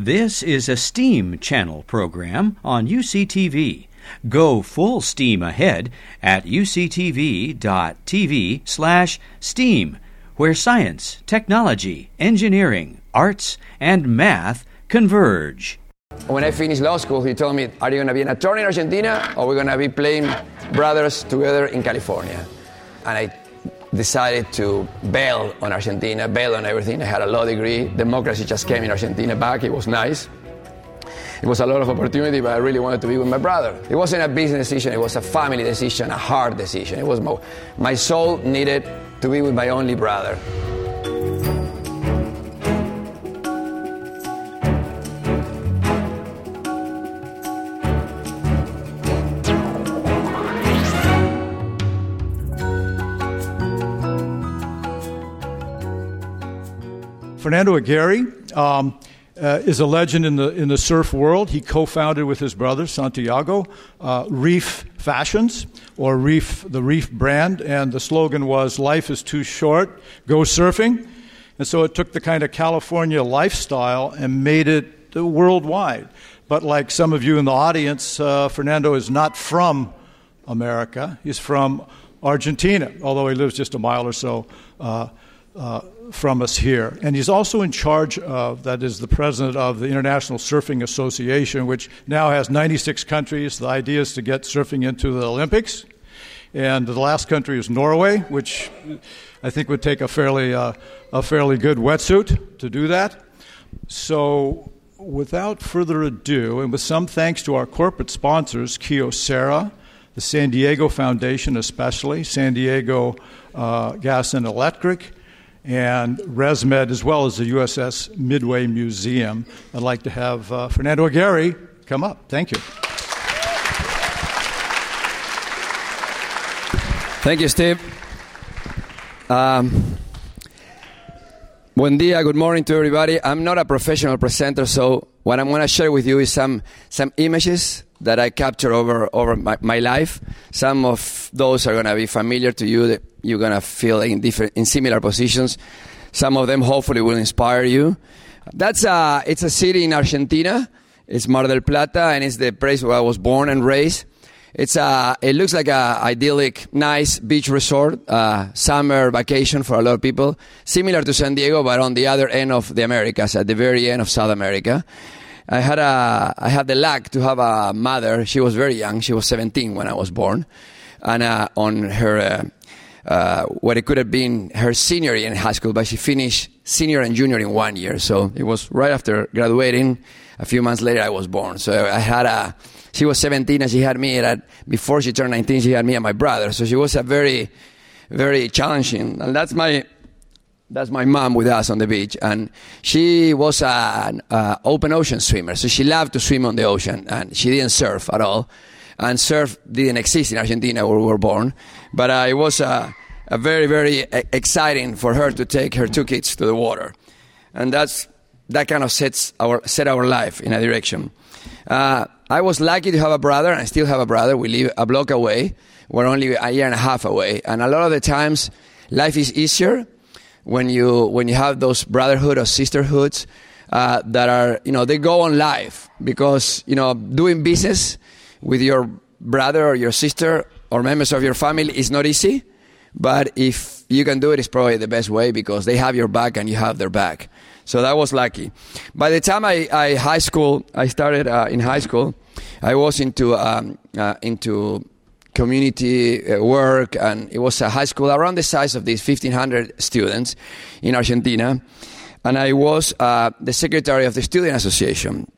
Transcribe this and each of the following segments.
This is a STEAM channel program on UCTV. Go full steam ahead at uctv.tv slash STEAM, where science, technology, engineering, arts, and math converge. When I finished law school, he told me, Are you going to be an attorney in Argentina or are we're going to be playing brothers together in California? And I decided to bail on Argentina, bail on everything. I had a law degree. Democracy just came in Argentina back. It was nice. It was a lot of opportunity, but I really wanted to be with my brother. It wasn't a business decision, it was a family decision, a hard decision. It was my, my soul needed to be with my only brother. Fernando Aguirre um, uh, is a legend in the, in the surf world. He co founded with his brother, Santiago, uh, Reef Fashions, or Reef, the Reef brand, and the slogan was Life is too short, go surfing. And so it took the kind of California lifestyle and made it worldwide. But like some of you in the audience, uh, Fernando is not from America. He's from Argentina, although he lives just a mile or so uh, uh, from us here. And he's also in charge of, that is, the president of the International Surfing Association, which now has 96 countries. The idea is to get surfing into the Olympics. And the last country is Norway, which I think would take a fairly, uh, a fairly good wetsuit to do that. So, without further ado, and with some thanks to our corporate sponsors, Kyocera, the San Diego Foundation, especially, San Diego uh, Gas and Electric, and ResMed, as well as the USS Midway Museum. I'd like to have uh, Fernando Aguirre come up. Thank you. Thank you, Steve. Um, buen dia, good morning to everybody. I'm not a professional presenter, so what I'm going to share with you is some, some images that I captured over, over my, my life. Some of those are to be familiar to you. That you're to feel in different, in similar positions. Some of them hopefully will inspire you. That's a, it's a city in Argentina. It's Mar del Plata, and it's the place where I was born and raised. It's a, it looks like a idyllic, nice beach resort, uh, summer vacation for a lot of people, similar to San Diego, but on the other end of the Americas, at the very end of South America. I had a, I had the luck to have a mother. She was very young. She was 17 when I was born, and uh, on her, uh, uh, what it could have been her senior year in high school, but she finished senior and junior in one year. So it was right after graduating. A few months later, I was born. So I had a. She was 17 and she had me at before she turned 19. She had me and my brother. So she was a very, very challenging, and that's my that's my mom with us on the beach, and she was an uh, open ocean swimmer. So she loved to swim on the ocean, and she didn't surf at all. And surf didn't exist in Argentina where we were born, but uh, it was a very, very exciting for her to take her two kids to the water, and that's that kind of sets our set our life in a direction. Uh, I was lucky to have a brother, and I still have a brother. We live a block away. We're only a year and a half away, and a lot of the times, life is easier when you when you have those brotherhood or sisterhoods uh, that are you know they go on life because you know doing business with your brother or your sister or members of your family is not easy but if you can do it it's probably the best way because they have your back and you have their back. So that was lucky. By the time i, I high school i started uh, in high school i was into um, uh, into community uh, work, and it was a high school around the size of these 1,500 students in Argentina. And I was uh, the secretary of the student association.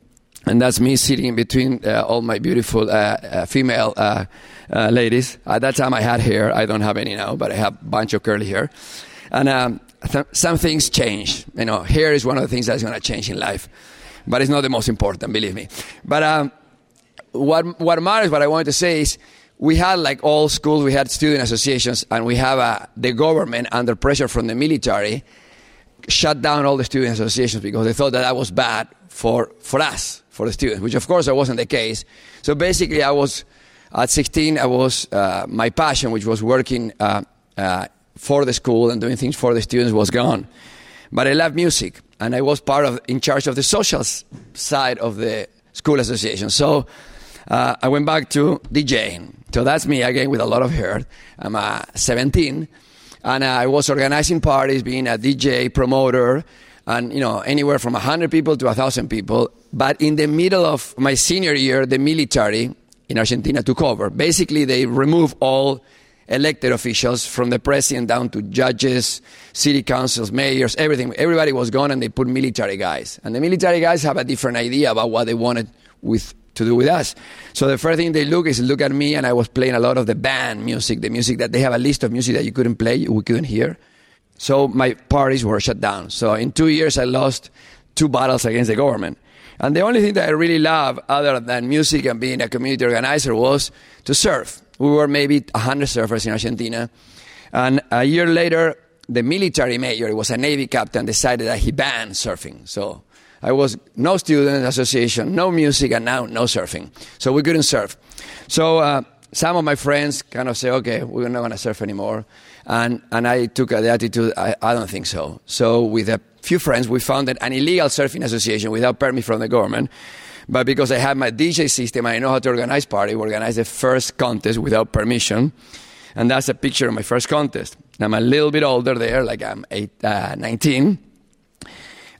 And that's me sitting in between uh, all my beautiful uh, uh, female uh, ladies. At that time, I had hair. I don't have any now, but I have a bunch of curly hair. And um, th- some things change. You know, hair is one of the things that's going to change in life, but it's not the most important, believe me. But um, what what matters, what I wanted to say is we had like all schools, we had student associations, and we have the government under pressure from the military shut down all the student associations because they thought that that was bad for, for us, for the students, which of course that wasn't the case. So basically, I was at 16, I was uh, my passion, which was working uh, uh for the school and doing things for the students, was gone. But I loved music, and I was part of, in charge of the social side of the school association. So uh, I went back to DJing. So that's me again with a lot of hair. I'm uh, 17, and I was organizing parties, being a DJ, promoter, and you know anywhere from 100 people to 1,000 people. But in the middle of my senior year, the military in Argentina took over. Basically, they removed all elected officials from the president down to judges, city councils, mayors, everything. Everybody was gone and they put military guys. And the military guys have a different idea about what they wanted with to do with us. So the first thing they look is look at me and I was playing a lot of the band music, the music that they have a list of music that you couldn't play, we couldn't hear. So my parties were shut down. So in two years I lost two battles against the government. And the only thing that I really love, other than music and being a community organizer, was to surf. We were maybe 100 surfers in Argentina. And a year later, the military major, it was a Navy captain, decided that he banned surfing. So I was no student association, no music, and now no surfing. So we couldn't surf. So uh, some of my friends kind of say, okay, we're not going to surf anymore. And, and I took the attitude, I, I don't think so. So with a few friends, we founded an illegal surfing association without permit from the government. But because I had my DJ system I know how to organize party, we organized the first contest without permission. And that's a picture of my first contest. I'm a little bit older there, like I'm eight, uh, 19.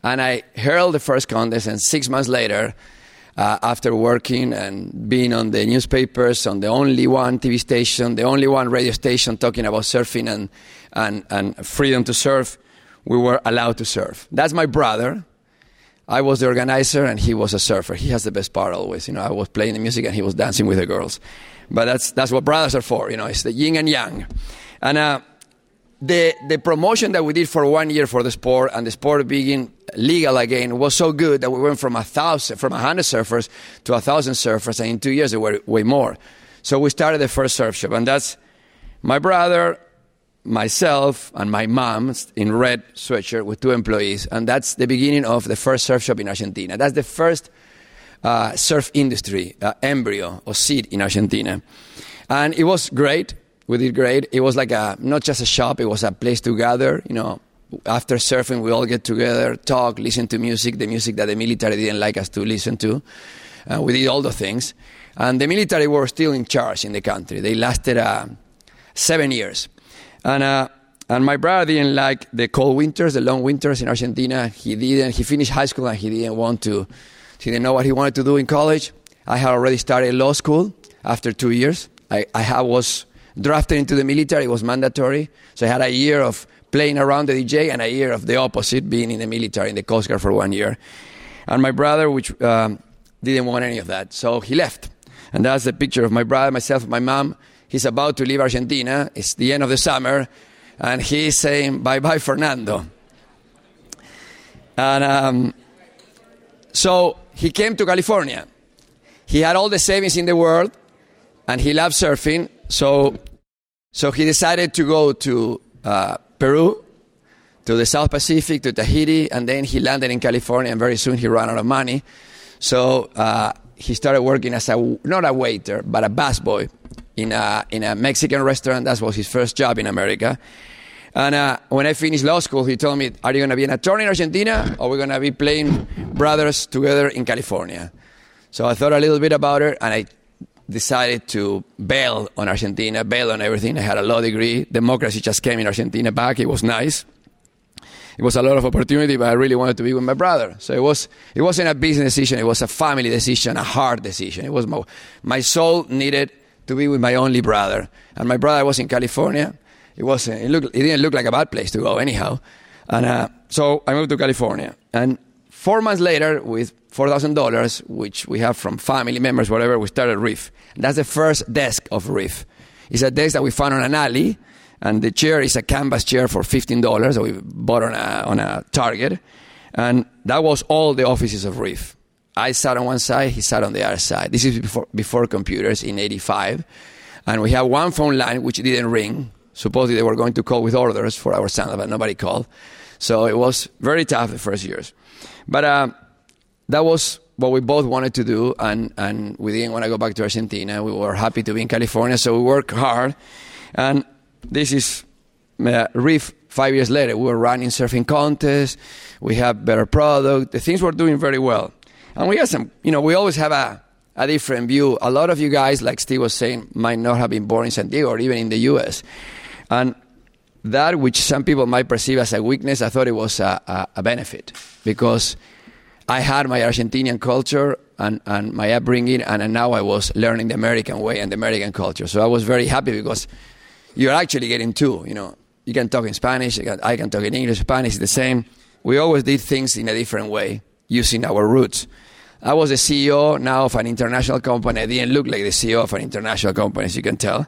And I held the first contest, and six months later, uh, after working and being on the newspapers, on the only one TV station, the only one radio station talking about surfing and, and, and freedom to surf, we were allowed to surf. That's my brother. I was the organizer and he was a surfer. He has the best part always. You know, I was playing the music and he was dancing with the girls. But that's, that's what brothers are for, you know, it's the yin and yang. And uh, the, the promotion that we did for one year for the sport and the sport being legal again was so good that we went from a thousand, from a hundred surfers to a thousand surfers, and in two years there were way more. So we started the first surf shop, and that's my brother, myself, and my mom in red sweatshirt with two employees, and that's the beginning of the first surf shop in Argentina. That's the first uh, surf industry uh, embryo or seed in Argentina, and it was great. We did great. It was like a not just a shop; it was a place to gather. You know, after surfing, we all get together, talk, listen to music, the music that the military didn't like us to listen to. Uh, we did all the things. And the military were still in charge in the country. They lasted uh, seven years. And, uh, and my brother didn't like the cold winters, the long winters in Argentina. He didn't. He finished high school and he didn't want to, he didn't know what he wanted to do in college. I had already started law school after two years. I, I was drafted into the military, was mandatory. So I had a year of playing around the DJ and a year of the opposite, being in the military, in the Coast Guard for one year. And my brother, which um, didn't want any of that, so he left. And that's the picture of my brother, myself, my mom. He's about to leave Argentina. It's the end of the summer, and he's saying bye bye, Fernando. And um, so he came to California. He had all the savings in the world, and he loved surfing. So, so he decided to go to uh, Peru, to the South Pacific, to Tahiti, and then he landed in California, and very soon he ran out of money. So uh, he started working as a, not a waiter, but a busboy in a, in a Mexican restaurant. That was his first job in America. And uh, when I finished law school, he told me, Are you going to be an attorney in Argentina, or we're going to be playing brothers together in California? So I thought a little bit about it, and I decided to bail on Argentina, bail on everything. I had a law degree. Democracy just came in Argentina back. It was nice. It was a lot of opportunity, but I really wanted to be with my brother. So it was. It wasn't a business decision. It was a family decision, a hard decision. It was my, my soul needed to be with my only brother, and my brother was in California. It wasn't. It, looked, it didn't look like a bad place to go, anyhow. And uh, so I moved to California. And four months later, with $4,000, which we have from family members, whatever, we started Reef. That's the first desk of Reef. It's a desk that we found on an alley, and the chair is a canvas chair for $15 that we bought on a, on a Target. And that was all the offices of Reef. I sat on one side, he sat on the other side. This is before, before computers in 85. And we had one phone line which didn't ring. Supposedly they were going to call with orders for our son, but nobody called. So it was very tough the first years. But uh, that was what we both wanted to do, and, and we didn't want to go back to Argentina. We were happy to be in California, so we worked hard. And this is uh, Reef five years later, we were running surfing contests. We have better product. The things were doing very well. And we have some, you know, we always have a, a different view. A lot of you guys, like Steve was saying, might not have been born in San Diego or even in the U.S. And that which some people might perceive as a weakness, I thought it was a, a, a benefit because I had my Argentinian culture and, and my upbringing, and now I was learning the American way and the American culture. So I was very happy because you're actually getting two. You know, you can talk in Spanish, I can talk in English. Spanish is the same. We always did things in a different way using our roots. I was the CEO now of an international company. I didn't look like the CEO of an international company, as you can tell.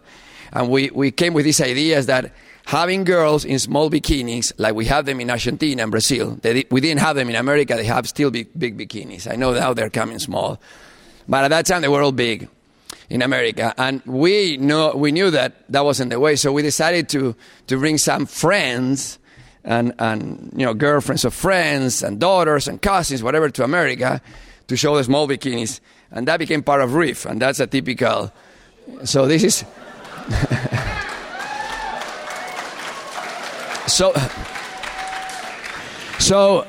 And we, we came with these ideas that having girls in small bikinis, like we have them in Argentina and Brazil, they, we didn't have them in America, they have still big, big bikinis. I know now they're coming small. But at that time, they were all big in America. And we, know, we knew that that wasn't the way. So we decided to, to bring some friends and, and you know, girlfriends of friends and daughters and cousins, whatever, to America to show the small bikinis. And that became part of Reef. And that's a typical. So this is. so. So.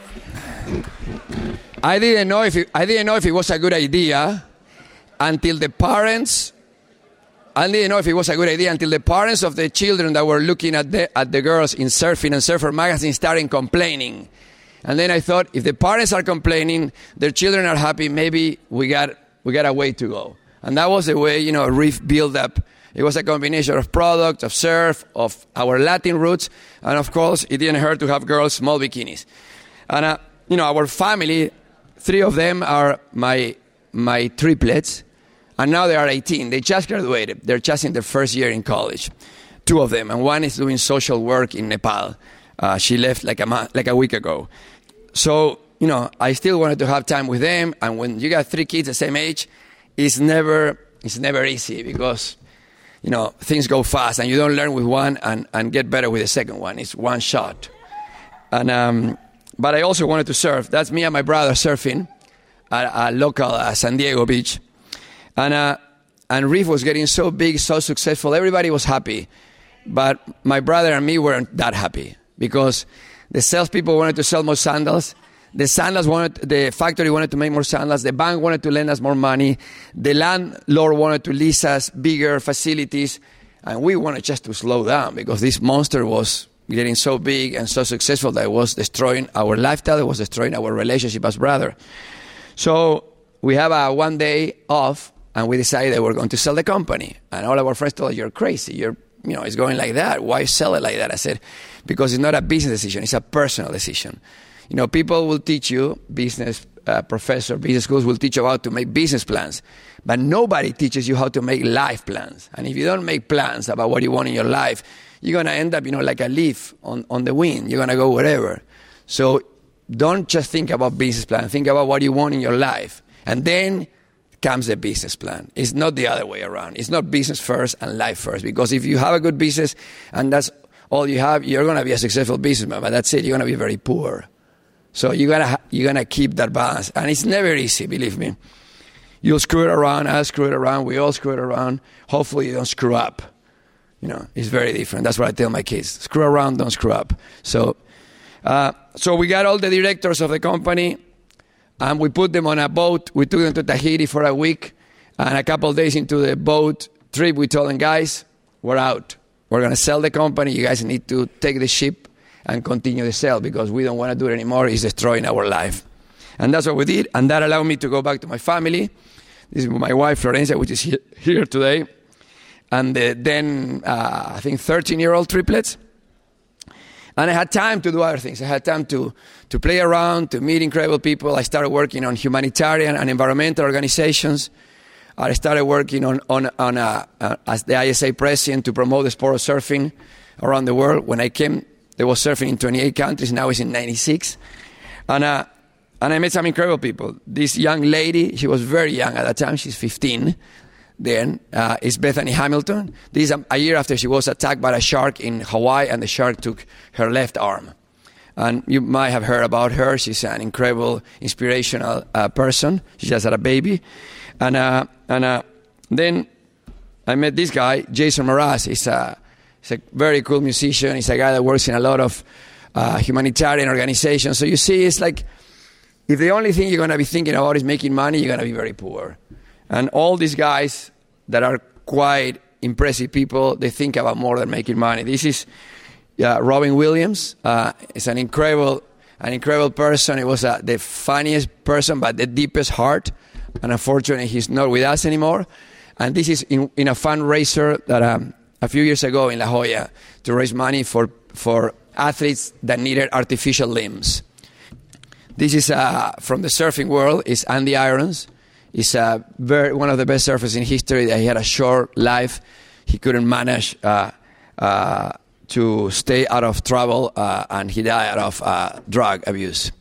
I didn't know if it, I didn't know if it was a good idea until the parents I didn't know if it was a good idea until the parents of the children that were looking at the, at the girls in Surfing and Surfer magazine started complaining. And then I thought, if the parents are complaining, their children are happy, maybe we got, we got a way to go. And that was the way, you know, Reef build up. It was a combination of product, of surf, of our Latin roots, and of course, it didn't hurt to have girls small bikinis. And, uh, you know, our family, three of them are my, my triplets and now they are 18. They just graduated. They're just in their first year in college. Two of them, and one is doing social work in Nepal. Uh, she left like a like a week ago. So you know, I still wanted to have time with them. And when you got three kids the same age, it's never it's never easy because you know things go fast, and you don't learn with one and, and get better with the second one. It's one shot. And um, but I also wanted to surf. That's me and my brother surfing at a local uh, San Diego beach and, uh, and Reef was getting so big, so successful. Everybody was happy. But my brother and me weren't that happy because the salespeople wanted to sell more sandals. The sandals wanted, the factory wanted to make more sandals. The bank wanted to lend us more money. The landlord wanted to lease us bigger facilities. And we wanted just to slow down because this monster was getting so big and so successful that it was destroying our lifestyle, it was destroying our relationship as brother. So we have a one day off and we decided we're going to sell the company. And all our friends told us, "You're crazy. You're, you know, it's going like that. Why sell it like that?" I said, "Because it's not a business decision; it's a personal decision. You know, people will teach you business." Uh, professor, business schools will teach you how to make business plans, but nobody teaches you how to make life plans. And if you don't make plans about what you want in your life, you're gonna end up, you know, like a leaf on, on the wind. You're gonna go wherever. So don't just think about business plan. Think about what you want in your life, and then comes the business plan. It's not the other way around. It's not business first and life first. Because if you have a good business and that's all you have, you're to be a successful businessman. But that's it. You're to be very poor. So you gotta you're gonna keep that balance, and it's never easy. Believe me. You'll screw it around. I'll screw it around. We all screw it around. Hopefully, you don't screw up. You know, it's very different. That's what I tell my kids: screw around, don't screw up. So, uh, so we got all the directors of the company and we put them on a boat. We took them to Tahiti for a week, and a couple days into the boat trip, we told them, guys, we're out. We're to sell the company. You guys need to take the ship and continue the sale because we don't want to do it anymore. It's destroying our life. And that's what we did, and that allowed me to go back to my family. This is my wife, Florencia, which is here today. And the, then, uh, I think, 13 year old triplets. And I had time to do other things. I had time to, to play around, to meet incredible people. I started working on humanitarian and environmental organizations. I started working on, on, on a, uh, as the ISA president to promote the sport of surfing around the world. When I came, there was surfing in 28 countries. Now it's in 96. And, uh, and I met some incredible people. This young lady, she was very young at that time. She's 15 then uh, is Bethany Hamilton. This is a, a, year after she was attacked by a shark in Hawaii, and the shark took her left arm. And you might have heard about her. She's an incredible, inspirational uh, person. She just had a baby. And, uh, and uh, then I met this guy, Jason Mraz. He's a, He's a very cool musician. He's a guy that works in a lot of uh, humanitarian organizations. So you see, it's like if the only thing you're going to be thinking about is making money, you're going to be very poor. And all these guys that are quite impressive people, they think about more than making money. This is uh, Robin Williams. Uh, it's an incredible, an incredible person. He was uh, the funniest person, but the deepest heart. And unfortunately, he's not with us anymore. And this is in, in a fundraiser that um, a few years ago in La Jolla to raise money for, for athletes that needed artificial limbs. This is uh, from the surfing world. Is Andy Irons. He's uh, very, one of the best surfers in history. He had a short life. He couldn't manage uh, uh to stay out of trouble, uh, and he died out of uh, drug abuse.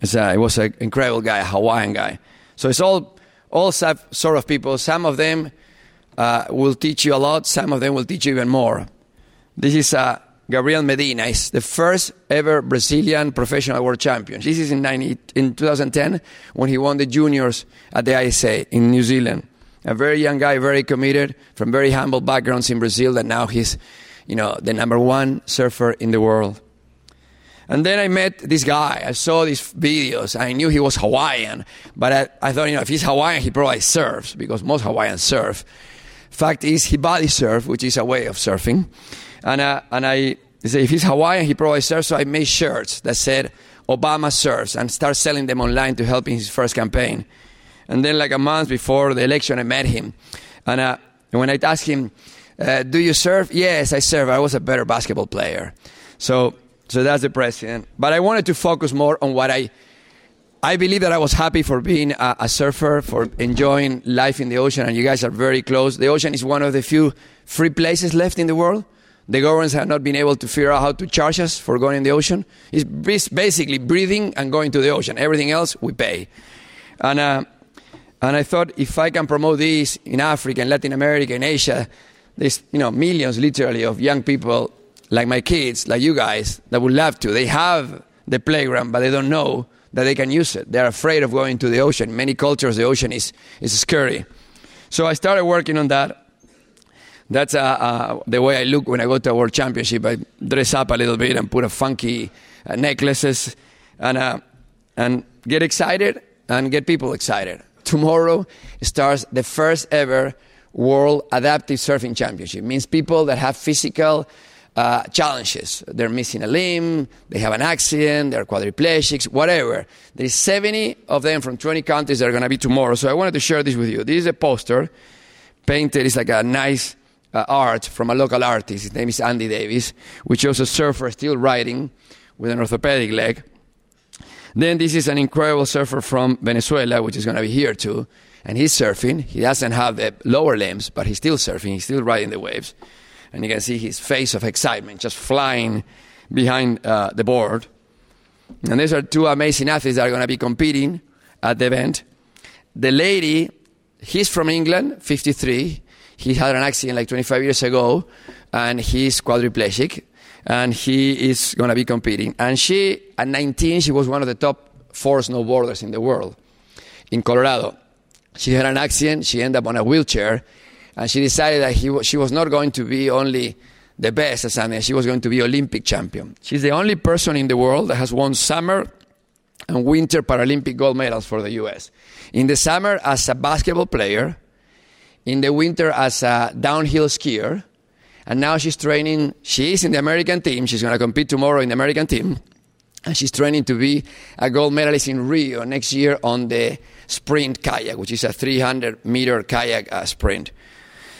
he was an incredible guy, a Hawaiian guy. So it's all all sort of people. Some of them Uh, will teach you a lot. Some of them will teach you even more. This is uh, Gabriel Medina He's the first ever Brazilian professional world champion. This is in, 90, in 2010 when he won the juniors at the ISA in New Zealand. A very young guy, very committed, from very humble backgrounds in Brazil, and now he's, you know, the number one surfer in the world. And then I met this guy. I saw these videos. I knew he was Hawaiian, but I, I thought, you know, if he's Hawaiian, he probably surfs because most Hawaiians surf. Fact is, he body surf, which is a way of surfing. And, uh, and I said, if he's Hawaiian, he probably surfs. So I made shirts that said, Obama surfs, and start selling them online to help in his first campaign. And then, like a month before the election, I met him. And uh, when I asked him, uh, Do you surf? Yes, I surf. I was a better basketball player. So, so that's the president. But I wanted to focus more on what I. I believe that I was happy for being a, a surfer, for enjoying life in the ocean, and you guys are very close. The ocean is one of the few free places left in the world. The governments have not been able to figure out how to charge us for going in the ocean. It's basically breathing and going to the ocean. Everything else we pay. And, uh, and I thought if I can promote this in Africa, in Latin America, in Asia, there's you know millions literally of young people like my kids, like you guys, that would love to. They have the playground, but they don't know that they can use it. They're afraid of going to the ocean. Many cultures, the ocean is, is scary. So I started working on that that's uh, uh, the way I look when I go to a world championship. I dress up a little bit and put a funky uh, necklaces and uh, and get excited and get people excited. Tomorrow starts the first ever World Adaptive Surfing Championship. It means people that have physical uh, challenges. They're missing a limb, they have an accident, they're quadriplegics, whatever. There's 70 of them from 20 countries that are going to be tomorrow. So I wanted to share this with you. This is a poster painted. It's like a nice uh, art from a local artist. His name is Andy Davis, which shows a surfer still riding with an orthopedic leg. Then this is an incredible surfer from Venezuela, which is going to be here too. And he's surfing. He doesn't have the lower limbs, but he's still surfing. He's still riding the waves. And you can see his face of excitement just flying behind uh, the board. And these are two amazing athletes that are going to be competing at the event. The lady, he's from England, 53 he had an accident like 25 years ago, and he's quadriplegic, and he is going to be competing. And she, at 19, she was one of the top four snowboarders in the world in Colorado. She had an accident, she ended up on a wheelchair, and she decided that he, she was not going to be only the best at something, she was going to be Olympic champion. She's the only person in the world that has won summer and winter Paralympic gold medals for the US. In the summer, as a basketball player, in the winter as a downhill skier. And now she's training, she is in the American team. She's going to compete tomorrow in the American team. And she's training to be a gold medalist in Rio next year on the sprint kayak, which is a 300 meter kayak uh, sprint.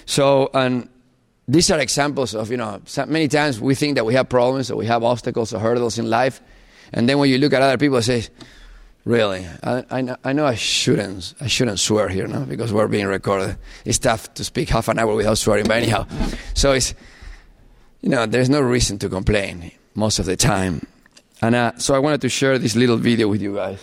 So, and these are examples of, you know, many times we think that we have problems or we have obstacles or hurdles in life. And then when you look at other people, say, Really, I, I, know, I know I shouldn't I shouldn't swear here, no, because we're being recorded. It's tough to speak half an hour without swearing, but anyhow, so it's you know there's no reason to complain most of the time, and uh, so I wanted to share this little video with you guys.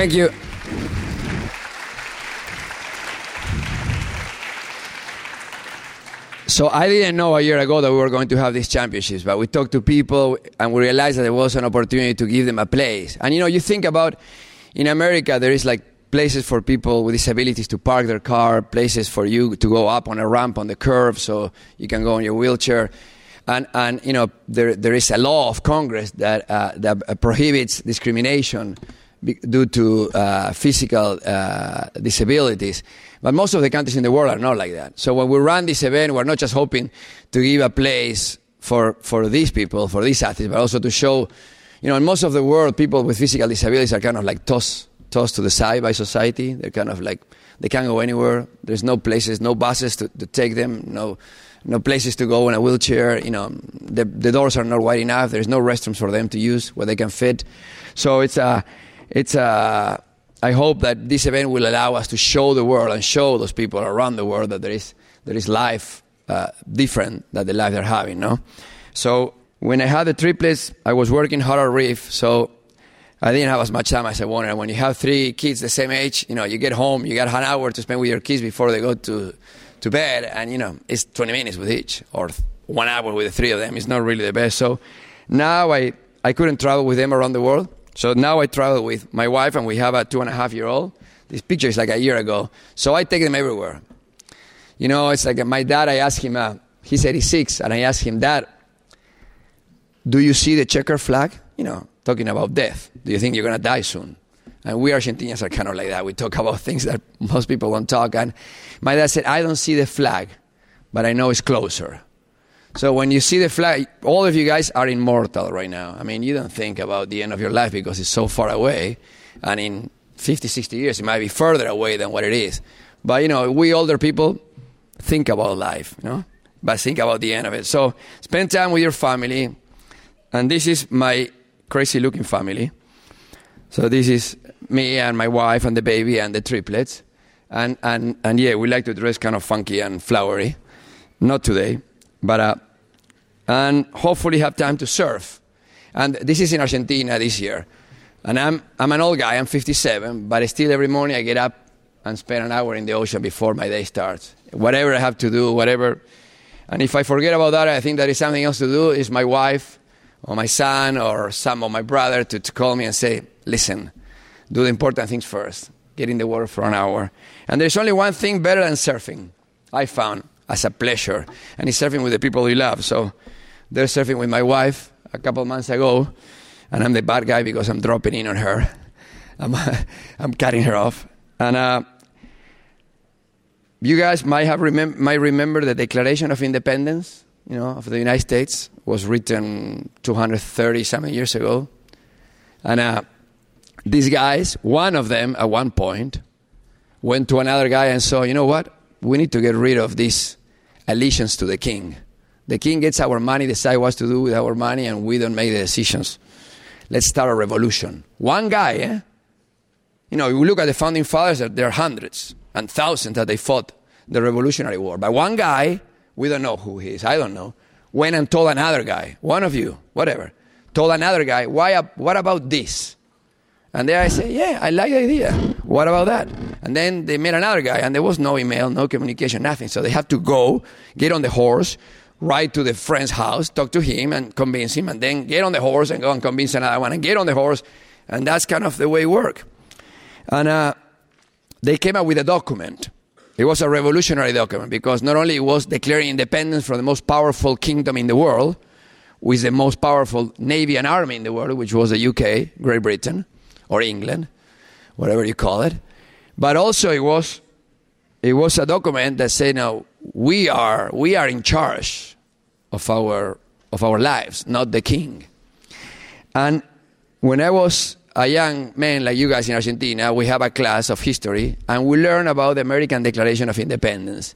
Thank you. So I didn't know a year ago that we were going to have these championships, but we talked to people and we realized that there was an opportunity to give them a place. And you know, you think about in America, there is like places for people with disabilities to park their car, places for you to go up on a ramp on the curb so you can go in your wheelchair. And, and you know, there, there is a law of Congress that, uh, that prohibits discrimination due to uh, physical uh, disabilities. But most of the countries in the world are not like that. So when we run this event, we're not just hoping to give a place for, for these people, for these athletes, but also to show, you know, in most of the world, people with physical disabilities are kind of like tossed, tossed to the side by society. They're kind of like, they can't go anywhere. There's no places, no buses to, to take them, no, no places to go in a wheelchair. You know, the, the doors are not wide enough. There's no restrooms for them to use where they can fit. So it's a, it's a, I hope that this event will allow us to show the world and show those people around the world that there is, there is life uh, different than the life they're having, no? So when I had the triplets, I was working hard at Reef, so I didn't have as much time as I wanted. And when you have three kids the same age, you know, you get home, you got an hour to spend with your kids before they go to, to bed, and, you know, it's 20 minutes with each, or one hour with the three of them. It's not really the best. So now I, I couldn't travel with them around the world. So now I travel with my wife, and we have a two and a half year old. This picture is like a year ago. So I take them everywhere. You know, it's like my dad, I asked him, uh, he's 86, and I asked him, Dad, do you see the checker flag? You know, talking about death. Do you think you're going to die soon? And we Argentinians are kind of like that. We talk about things that most people don't talk. And my dad said, I don't see the flag, but I know it's closer. So when you see the flag, all of you guys are immortal right now. I mean, you don't think about the end of your life because it's so far away. And in 50, 60 years, it might be further away than what it is. But, you know, we older people think about life, you know, but think about the end of it. So spend time with your family. And this is my crazy looking family. So this is me and my wife and the baby and the triplets. And, and, and yeah, we like to dress kind of funky and flowery. Not today but uh, and hopefully have time to surf. And this is in Argentina this year. And I'm, I'm an old guy, I'm 57, but still every morning I get up and spend an hour in the ocean before my day starts. Whatever I have to do, whatever. And if I forget about that, I think there is something else to do, is my wife or my son or some of my brother to, to call me and say, listen, do the important things first. Get in the water for an hour. And there's only one thing better than surfing, I found as a pleasure. And he's surfing with the people he loves. So they're surfing with my wife a couple months ago, and I'm the bad guy because I'm dropping in on her. I'm, I'm cutting her off. And uh, you guys might have remem- might remember the Declaration of Independence, you know, of the United States was written 230 something years ago. And uh, these guys, one of them at one point, went to another guy and said, you know what? We need to get rid of this allegiance to the king. The king gets our money, decide what to do with our money, and we don't make the decisions. Let's start a revolution. One guy, eh? You know, if we look at the founding fathers, there are hundreds and thousands that they fought the Revolutionary War. But one guy, we don't know who he is, I don't know, went and told another guy, one of you, whatever, told another guy, Why, what about this? And there I say, yeah, I like the idea. What about that? And then they met another guy, and there was no email, no communication, nothing. So they have to go, get on the horse, ride to the friend's house, talk to him, and convince him, and then get on the horse and go and convince another one, and get on the horse. And that's kind of the way it worked. And uh, they came up with a document. It was a revolutionary document because not only it was declaring independence from the most powerful kingdom in the world, with the most powerful navy and army in the world, which was the UK, Great Britain, or England, whatever you call it. But also it was it was a document that said, "No, we are we are in charge of our of our lives, not the king." And when I was a young man like you guys in Argentina, we have a class of history, and we learn about the American Declaration of Independence.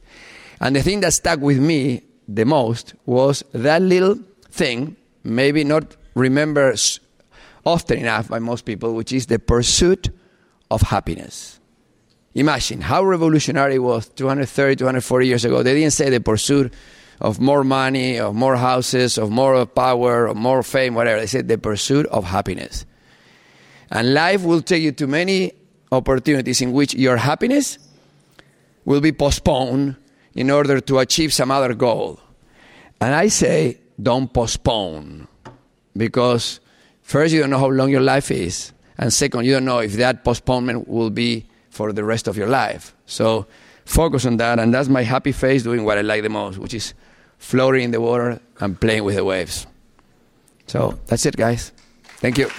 And the thing that stuck with me the most was that little thing, maybe not remember often enough by most people, which is the pursuit of happiness. Imagine how revolutionary it was 230, 240 years ago. They didn't say the pursuit of more money, of more houses, of more power, of more fame, whatever. They said the pursuit of happiness. And life will take you to many opportunities in which your happiness will be postponed in order to achieve some other goal. And I say, don't postpone. Because first, you don't know how long your life is. And second, you don't know if that postponement will be for the rest of your life. So focus on that. And that's my happy face doing what I like the most, which is floating in the water and playing with the waves. So that's it, guys. Thank you.